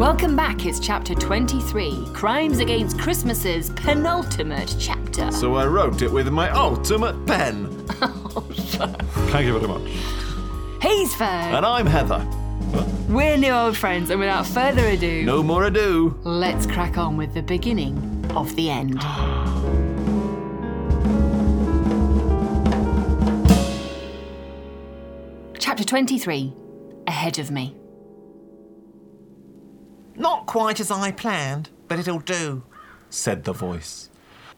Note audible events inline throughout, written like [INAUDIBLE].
Welcome back. It's chapter 23 Crimes Against Christmas's penultimate chapter. So I wrote it with my ultimate pen. [LAUGHS] Oh, Thank you very much. He's Ferg. And I'm Heather. We're new old friends, and without further ado, No more ado. let's crack on with the beginning of the end. [GASPS] Chapter 23 Ahead of Me. Quite as I planned, but it'll do. said the voice.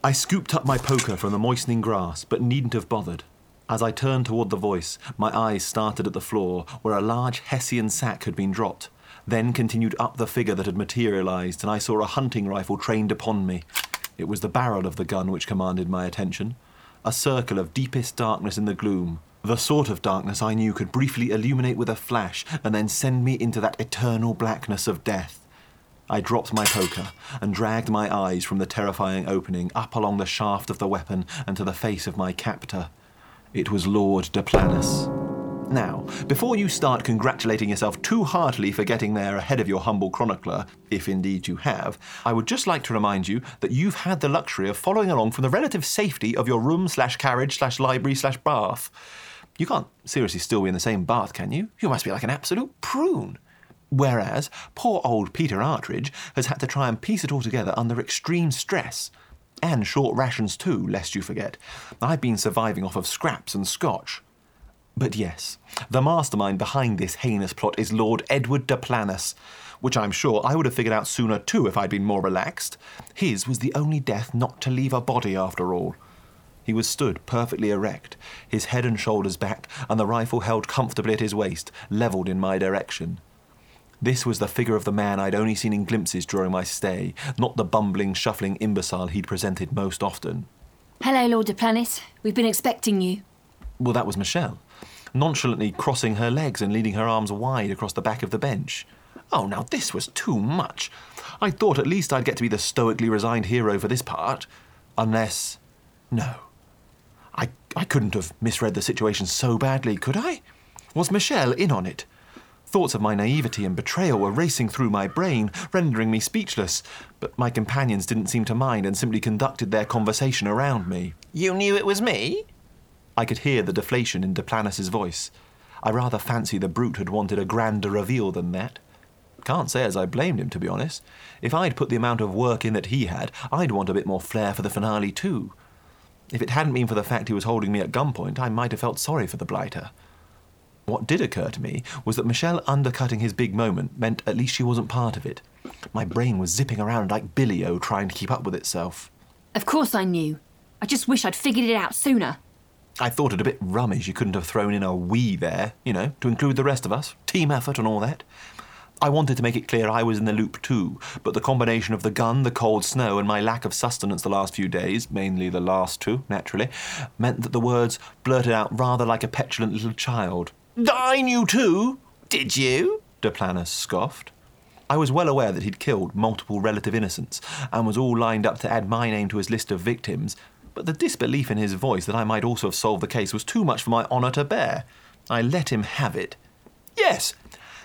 I scooped up my poker from the moistening grass, but needn't have bothered. As I turned toward the voice, my eyes started at the floor where a large Hessian sack had been dropped, then continued up the figure that had materialized, and I saw a hunting rifle trained upon me. It was the barrel of the gun which commanded my attention. A circle of deepest darkness in the gloom, the sort of darkness I knew could briefly illuminate with a flash and then send me into that eternal blackness of death. I dropped my poker and dragged my eyes from the terrifying opening up along the shaft of the weapon and to the face of my captor. It was Lord Deplanus. Now, before you start congratulating yourself too heartily for getting there ahead of your humble chronicler, if indeed you have, I would just like to remind you that you've had the luxury of following along from the relative safety of your room slash carriage slash library slash bath. You can't seriously still be in the same bath, can you? You must be like an absolute prune. Whereas poor old Peter Artridge has had to try and piece it all together under extreme stress. And short rations too, lest you forget. I've been surviving off of scraps and scotch. But yes, the mastermind behind this heinous plot is Lord Edward de Planus, which I'm sure I would have figured out sooner too if I'd been more relaxed. His was the only death not to leave a body after all. He was stood perfectly erect, his head and shoulders back, and the rifle held comfortably at his waist, levelled in my direction. This was the figure of the man I'd only seen in glimpses during my stay, not the bumbling, shuffling imbecile he'd presented most often. Hello, Lord Deplanus. We've been expecting you. Well, that was Michelle, nonchalantly crossing her legs and leaning her arms wide across the back of the bench. Oh, now this was too much. I thought at least I'd get to be the stoically resigned hero for this part. Unless. No. I, I couldn't have misread the situation so badly, could I? Was Michelle in on it? Thoughts of my naivety and betrayal were racing through my brain, rendering me speechless, but my companions didn't seem to mind and simply conducted their conversation around me. You knew it was me? I could hear the deflation in Deplanus's voice. I rather fancy the brute had wanted a grander reveal than that. Can't say as I blamed him, to be honest. If I'd put the amount of work in that he had, I'd want a bit more flair for the finale, too. If it hadn't been for the fact he was holding me at gunpoint, I might have felt sorry for the blighter. What did occur to me was that Michelle undercutting his big moment meant at least she wasn't part of it. My brain was zipping around like Billy O trying to keep up with itself. Of course I knew. I just wish I'd figured it out sooner. I thought it a bit rummish you couldn't have thrown in a we there, you know, to include the rest of us, team effort and all that. I wanted to make it clear I was in the loop too, but the combination of the gun, the cold snow, and my lack of sustenance the last few days, mainly the last two, naturally, meant that the words blurted out rather like a petulant little child. I knew too! Did you? Deplanus scoffed. I was well aware that he'd killed multiple relative innocents and was all lined up to add my name to his list of victims, but the disbelief in his voice that I might also have solved the case was too much for my honour to bear. I let him have it. Yes,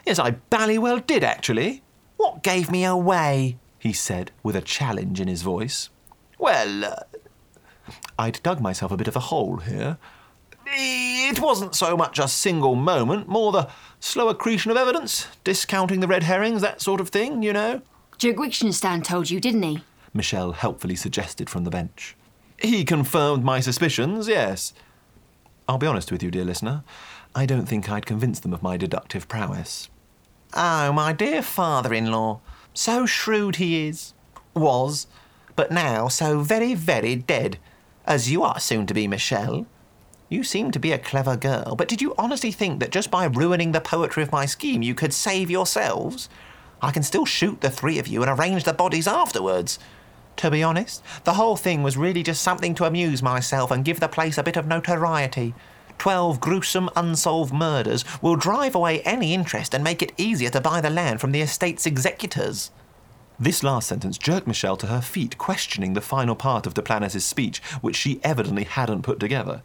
yes, I bally well did actually, What gave me away? he said with a challenge in his voice. Well, uh, I'd dug myself a bit of a hole here. It wasn't so much a single moment, more the Slow accretion of evidence, discounting the red herrings, that sort of thing, you know? Duke Wittgenstein told you, didn't he? Michelle helpfully suggested from the bench. He confirmed my suspicions, yes. I'll be honest with you, dear listener. I don't think I'd convinced them of my deductive prowess. Oh, my dear father in law. So shrewd he is. Was. But now so very, very dead. As you are soon to be, Michelle. You seem to be a clever girl, but did you honestly think that just by ruining the poetry of my scheme you could save yourselves? I can still shoot the three of you and arrange the bodies afterwards. To be honest, the whole thing was really just something to amuse myself and give the place a bit of notoriety. Twelve gruesome unsolved murders will drive away any interest and make it easier to buy the land from the estate's executors. This last sentence jerked Michelle to her feet, questioning the final part of Deplanus' speech, which she evidently hadn't put together.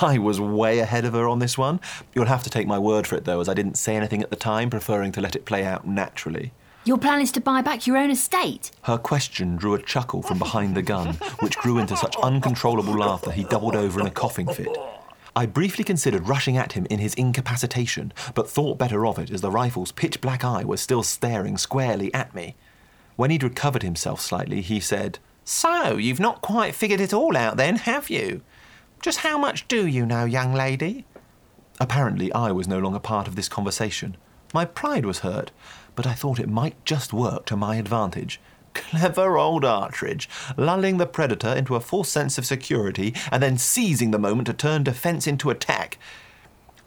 I was way ahead of her on this one. You'll have to take my word for it, though, as I didn't say anything at the time, preferring to let it play out naturally. Your plan is to buy back your own estate? Her question drew a chuckle from behind the gun, which grew into such uncontrollable laughter he doubled over in a coughing fit. I briefly considered rushing at him in his incapacitation, but thought better of it as the rifle's pitch black eye was still staring squarely at me. When he'd recovered himself slightly, he said, So, you've not quite figured it all out then, have you? Just how much do you know, young lady? Apparently, I was no longer part of this conversation. My pride was hurt, but I thought it might just work to my advantage. Clever old Artridge, lulling the predator into a false sense of security and then seizing the moment to turn defence into attack.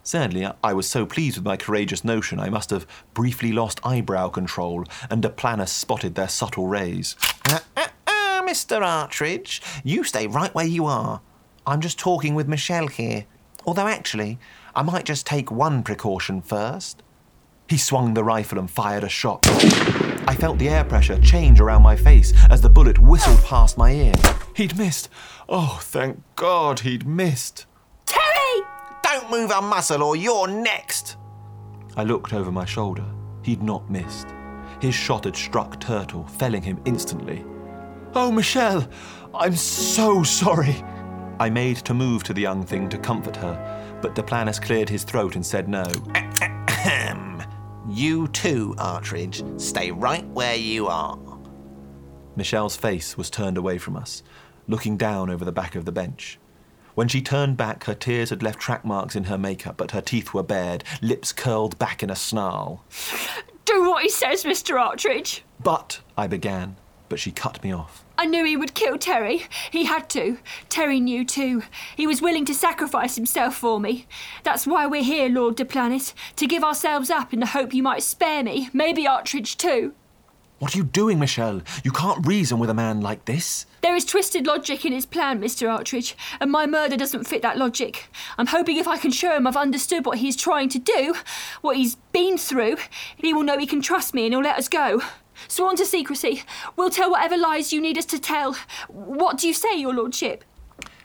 Sadly, I was so pleased with my courageous notion I must have briefly lost eyebrow control, and Deplanus spotted their subtle rays. Uh, uh, uh, Mr. Artridge, you stay right where you are. I'm just talking with Michelle here. Although, actually, I might just take one precaution first. He swung the rifle and fired a shot. I felt the air pressure change around my face as the bullet whistled past my ear. He'd missed. Oh, thank God he'd missed. Terry! Don't move a muscle or you're next! I looked over my shoulder. He'd not missed. His shot had struck Turtle, felling him instantly. Oh, Michelle! I'm so sorry! I made to move to the young thing to comfort her, but Deplanus cleared his throat and said no. Ahem. [CLEARS THROAT] You too, Artridge. Stay right where you are. Michelle's face was turned away from us, looking down over the back of the bench. When she turned back, her tears had left track marks in her makeup, but her teeth were bared, lips curled back in a snarl. Do what he says, Mr. Artridge. But, I began, but she cut me off. I knew he would kill Terry. He had to. Terry knew too. He was willing to sacrifice himself for me. That's why we're here, Lord Deplanus, to give ourselves up in the hope you might spare me, maybe Artridge too. What are you doing, Michelle? You can't reason with a man like this. There is twisted logic in his plan, Mr. Artridge, and my murder doesn't fit that logic. I'm hoping if I can show him I've understood what he's trying to do, what he's been through, he will know he can trust me and he'll let us go. Sworn to secrecy. We'll tell whatever lies you need us to tell. What do you say, Your Lordship?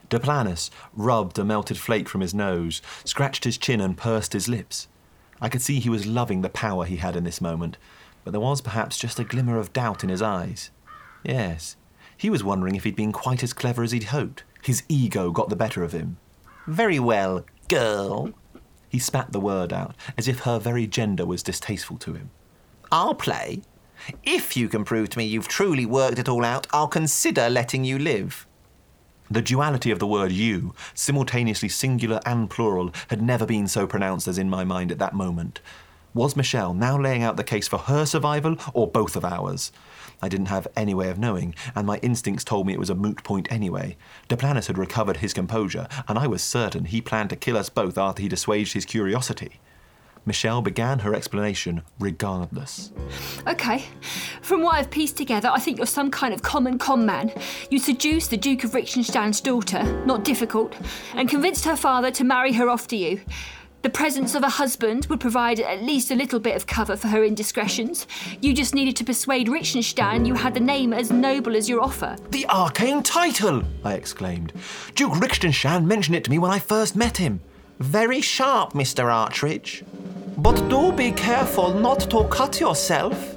Deplanus rubbed a melted flake from his nose, scratched his chin, and pursed his lips. I could see he was loving the power he had in this moment, but there was perhaps just a glimmer of doubt in his eyes. Yes, he was wondering if he'd been quite as clever as he'd hoped. His ego got the better of him. Very well, girl. He spat the word out, as if her very gender was distasteful to him. I'll play. If you can prove to me you've truly worked it all out, I'll consider letting you live. The duality of the word you, simultaneously singular and plural, had never been so pronounced as in my mind at that moment. Was Michelle now laying out the case for her survival or both of ours? I didn't have any way of knowing, and my instincts told me it was a moot point anyway. Deplanus had recovered his composure, and I was certain he planned to kill us both after he'd assuaged his curiosity. Michelle began her explanation regardless. Okay. From what I've pieced together, I think you're some kind of common con man. You seduced the Duke of Richenstein's daughter, not difficult, and convinced her father to marry her off to you. The presence of a husband would provide at least a little bit of cover for her indiscretions. You just needed to persuade Richenstein you had the name as noble as your offer. The arcane title! I exclaimed. Duke Richenstein mentioned it to me when I first met him. Very sharp, Mr. Artridge. But do be careful not to cut yourself.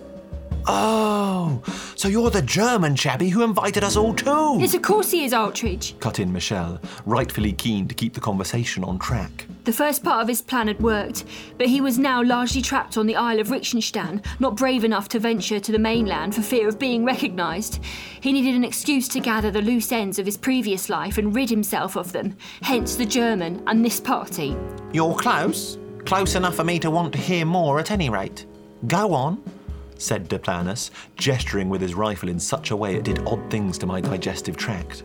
Oh, so you're the German chappie who invited us all too? Yes, of course he is, Artridge. Cut in Michelle, rightfully keen to keep the conversation on track. The first part of his plan had worked, but he was now largely trapped on the Isle of Richenstein, not brave enough to venture to the mainland for fear of being recognised. He needed an excuse to gather the loose ends of his previous life and rid himself of them, hence the German and this party. You're close. Close enough for me to want to hear more at any rate. Go on, said Deplanus, gesturing with his rifle in such a way it did odd things to my digestive tract.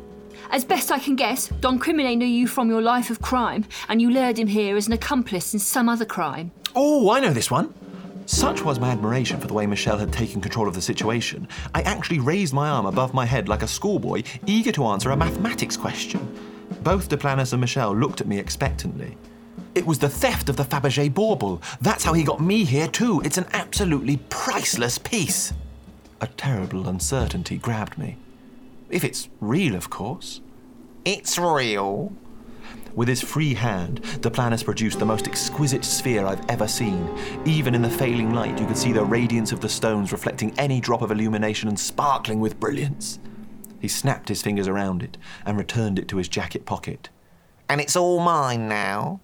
As best I can guess, Don Crimine knew you from your life of crime, and you lured him here as an accomplice in some other crime. Oh, I know this one. Such was my admiration for the way Michelle had taken control of the situation, I actually raised my arm above my head like a schoolboy, eager to answer a mathematics question. Both Deplanus and Michelle looked at me expectantly. It was the theft of the Fabergé bauble. That's how he got me here, too. It's an absolutely priceless piece. A terrible uncertainty grabbed me. If it's real, of course. It's real. With his free hand, the Duplanus produced the most exquisite sphere I've ever seen. Even in the failing light, you could see the radiance of the stones reflecting any drop of illumination and sparkling with brilliance. He snapped his fingers around it and returned it to his jacket pocket. And it's all mine now.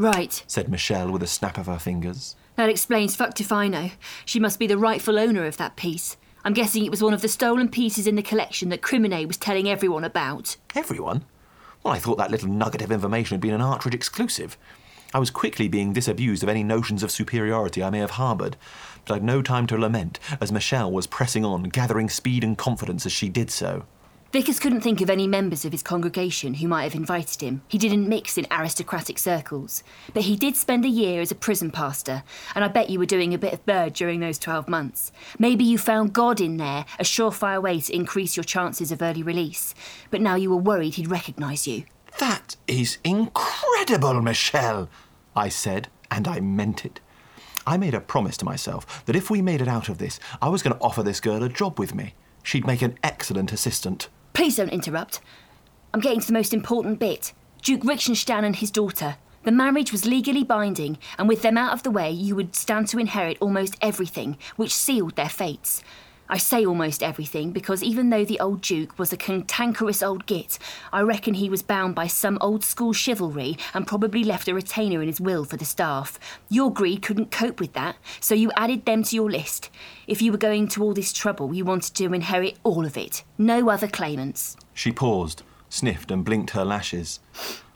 Right. Said Michelle with a snap of her fingers. That explains fucked if I know. She must be the rightful owner of that piece. I'm guessing it was one of the stolen pieces in the collection that Crimine was telling everyone about. Everyone? Well, I thought that little nugget of information had been an Artridge exclusive. I was quickly being disabused of any notions of superiority I may have harboured, but I'd no time to lament as Michelle was pressing on, gathering speed and confidence as she did so. Vickers couldn't think of any members of his congregation who might have invited him. He didn't mix in aristocratic circles. But he did spend a year as a prison pastor, and I bet you were doing a bit of bird during those 12 months. Maybe you found God in there, a surefire way to increase your chances of early release. But now you were worried he'd recognise you. That is incredible, Michelle, I said, and I meant it. I made a promise to myself that if we made it out of this, I was going to offer this girl a job with me. She'd make an excellent assistant. Please don't interrupt. I'm getting to the most important bit. Duke Richtenstan and his daughter. The marriage was legally binding, and with them out of the way, you would stand to inherit almost everything, which sealed their fates. I say almost everything because even though the old Duke was a cantankerous old git, I reckon he was bound by some old school chivalry and probably left a retainer in his will for the staff. Your greed couldn't cope with that, so you added them to your list. If you were going to all this trouble, you wanted to inherit all of it. No other claimants. She paused, sniffed, and blinked her lashes.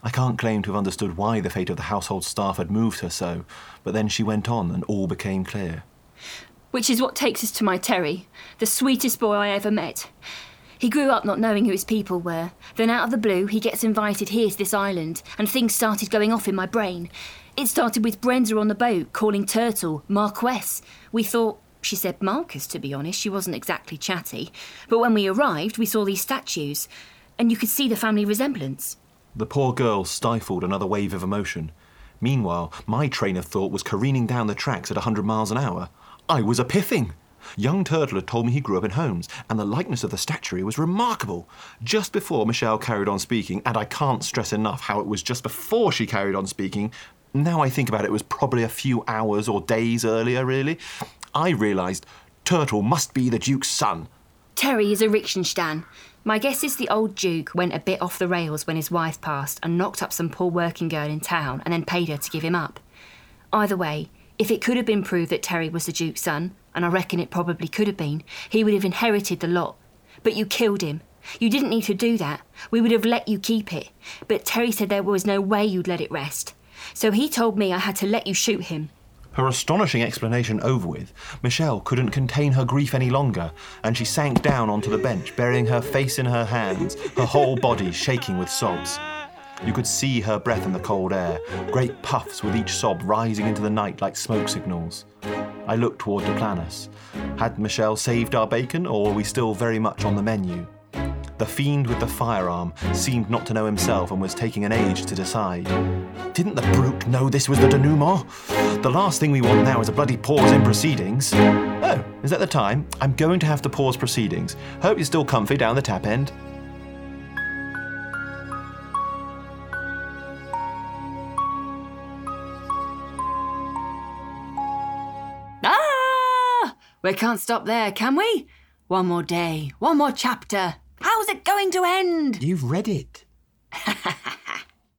I can't claim to have understood why the fate of the household staff had moved her so, but then she went on and all became clear. Which is what takes us to my Terry, the sweetest boy I ever met. He grew up not knowing who his people were. Then, out of the blue, he gets invited here to this island, and things started going off in my brain. It started with Brenda on the boat calling Turtle Marquess. We thought, she said Marcus, to be honest. She wasn't exactly chatty. But when we arrived, we saw these statues, and you could see the family resemblance. The poor girl stifled another wave of emotion. Meanwhile, my train of thought was careening down the tracks at a 100 miles an hour. I was a piffing. Young Turtle had told me he grew up in Holmes, and the likeness of the statuary was remarkable. Just before Michelle carried on speaking, and I can't stress enough how it was just before she carried on speaking, now I think about it, it was probably a few hours or days earlier, really, I realised Turtle must be the Duke's son. Terry is a Richtenstan. My guess is the old Duke went a bit off the rails when his wife passed and knocked up some poor working girl in town and then paid her to give him up. Either way, if it could have been proved that Terry was the Duke's son, and I reckon it probably could have been, he would have inherited the lot. But you killed him. You didn't need to do that. We would have let you keep it. But Terry said there was no way you'd let it rest. So he told me I had to let you shoot him. Her astonishing explanation over with, Michelle couldn't contain her grief any longer, and she sank down onto the bench, burying her face in her hands, her whole body shaking with sobs. You could see her breath in the cold air, great puffs with each sob rising into the night like smoke signals. I looked toward Duplanus. Had Michelle saved our bacon, or were we still very much on the menu? The fiend with the firearm seemed not to know himself and was taking an age to decide. Didn't the brute know this was the denouement? The last thing we want now is a bloody pause in proceedings. Oh, is that the time? I'm going to have to pause proceedings. Hope you're still comfy down the tap end. We can't stop there, can we? One more day, one more chapter. How's it going to end? You've read it. [LAUGHS]